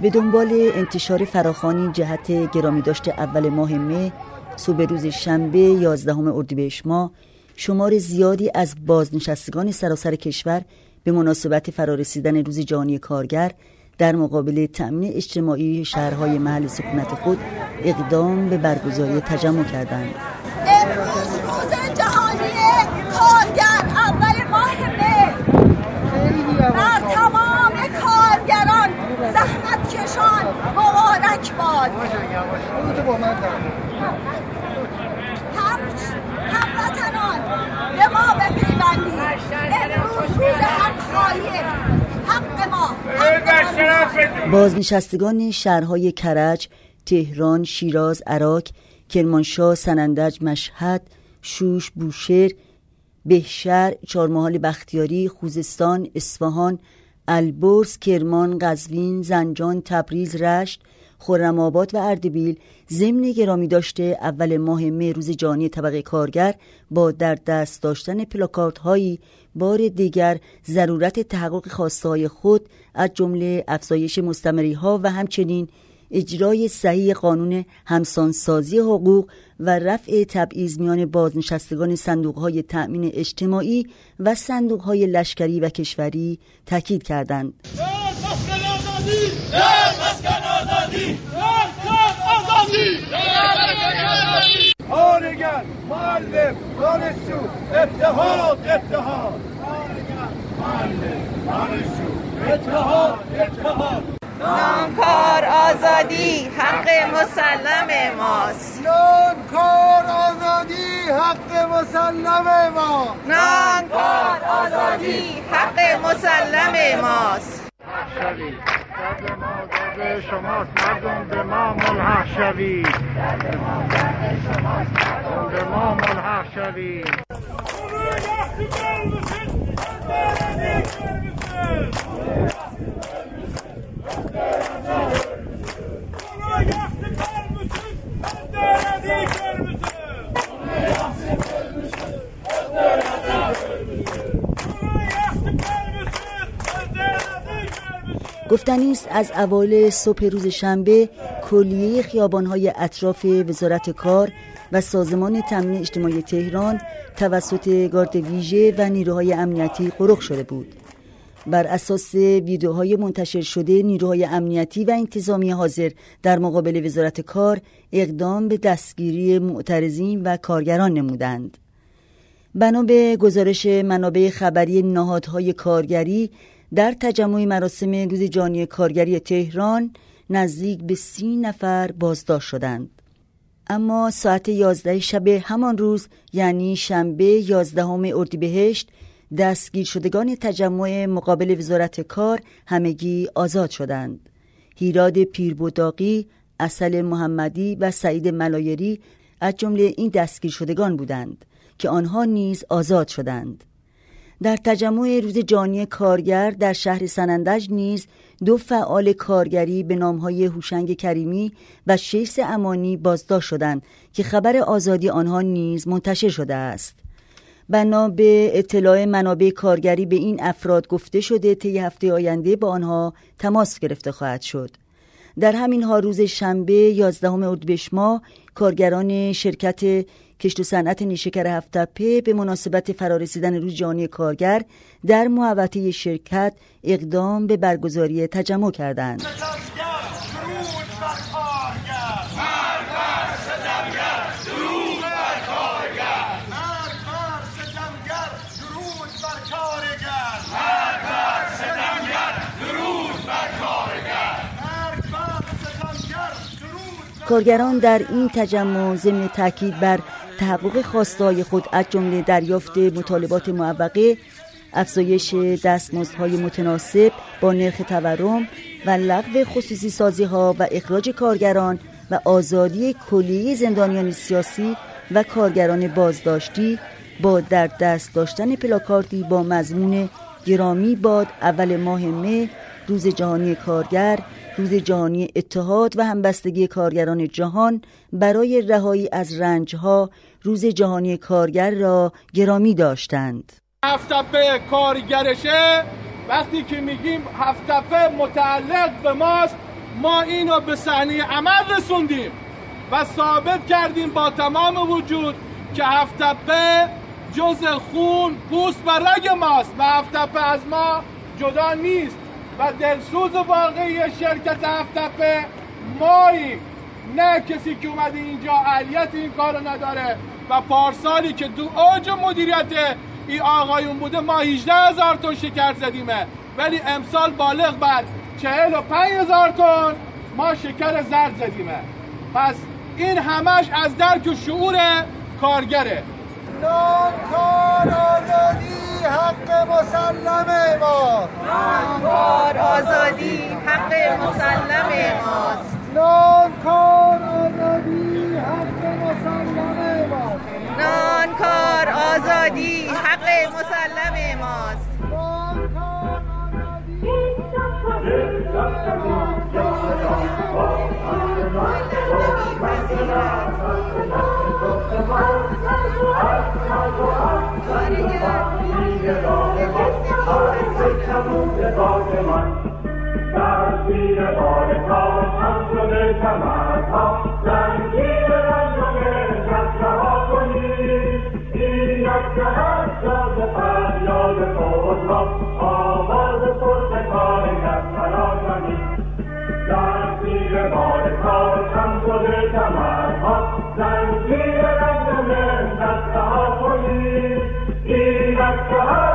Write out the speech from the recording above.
به دنبال انتشار فراخانی جهت گرامی داشته اول ماه مه صبح روز شنبه 11 اردیبهشت ماه شمار زیادی از بازنشستگان سراسر کشور به مناسبت فرارسیدن روز جهانی کارگر در مقابل تأمین اجتماعی شهرهای محل سکونت خود اقدام به برگزاری تجمع کردند. امروز روز جهانی کارگر اول ماه مه بر تمام کارگران زحمت کشان مبارک باد هم هموطنان به ما بپیوندید امروز روز حق حق ما بازنشستگان شهرهای کرج، تهران، شیراز، عراق، کرمانشاه، سنندج، مشهد، شوش، بوشهر، بهشهر، چهارمحال بختیاری، خوزستان، اصفهان، البرز، کرمان، قزوین، زنجان، تبریز، رشت، خرم‌آباد و اردبیل ضمن گرامی داشته اول ماه مه روز جهانی طبقه کارگر با در دست داشتن پلاکارت هایی بار دیگر ضرورت تحقق خواسته خود از جمله افزایش مستمری ها و همچنین اجرای صحیح قانون همسانسازی حقوق و رفع تبعیض میان بازنشستگان صندوقهای تأمین اجتماعی و صندوقهای لشکری و کشوری تاکید کردند. کارگر معلم دانشجو اتحاد اتحاد. معلم دانشجو اتحاد اتحاد. نانکار آزادی حق مسلم ماست. نانکار آزادی حق مسلم ما نانکار آزادی حق مسلم ماست. درد ما درد شماست مردم به ما ملحق شوید. به ما ملحق شوید. گفتنی است از اوایل صبح روز شنبه کلیه خیابانهای اطراف وزارت کار و سازمان تامین اجتماعی تهران توسط گارد ویژه و نیروهای امنیتی قرق شده بود. بر اساس ویدیوهای منتشر شده نیروهای امنیتی و انتظامی حاضر در مقابل وزارت کار اقدام به دستگیری معترضین و کارگران نمودند. بنا به گزارش منابع خبری نهادهای کارگری در تجمع مراسم روز جانی کارگری تهران نزدیک به سی نفر بازداشت شدند. اما ساعت یازده شب همان روز یعنی شنبه یازدهم اردیبهشت دستگیر شدگان تجمع مقابل وزارت کار همگی آزاد شدند. هیراد پیربوداقی، اصل محمدی و سعید ملایری از جمله این دستگیر شدگان بودند که آنها نیز آزاد شدند. در تجمع روز جانی کارگر در شهر سنندج نیز دو فعال کارگری به نامهای هوشنگ کریمی و شیس امانی بازداشت شدند که خبر آزادی آنها نیز منتشر شده است. بنا به اطلاع منابع کارگری به این افراد گفته شده طی هفته آینده با آنها تماس گرفته خواهد شد. در همین ها روز شنبه 11 اردیبهشت ماه کارگران شرکت کشت و صنعت نیشکر هفتپه به مناسبت فرارسیدن روز جهانی کارگر در محوطه شرکت اقدام به برگزاری تجمع کردند. کارگران در این تجمع ضمن تاکید بر تحقق خواستای خود از جمله دریافت مطالبات معوقه افزایش دستمزدهای متناسب با نرخ تورم و لغو خصوصی سازی ها و اخراج کارگران و آزادی کلیه زندانیان سیاسی و کارگران بازداشتی با در دست داشتن پلاکارتی با مضمون گرامی باد اول ماه مه روز جهانی کارگر روز جهانی اتحاد و همبستگی کارگران جهان برای رهایی از رنجها روز جهانی کارگر را گرامی داشتند. هفتپه کارگرشه. وقتی که میگیم هفتپه متعلق به ماست ما اینو به صحنه عمل رسوندیم و ثابت کردیم با تمام وجود که هفتپه جز خون پوست و رگ ماست و هفتپه از ما جدا نیست. و دلسوز واقعی شرکت هفتپه ماییم نه کسی که اومده اینجا اهلیت این کارو نداره و پارسالی که دو اوج مدیریت این آقایون بوده ما 18 هزار تن شکر زدیمه. ولی امسال بالغ بر 45 هزار تن ما شکر زرد زدیمه. پس این همش از درک و شعور کارگره. آزادی حق مسلم ما. نانکار آزادی حق مسلم ماست. نانکار آزادی حق مسلم ما. نانکار آزادی حق مسلم ماست. نانکار آزادی Thank Christ.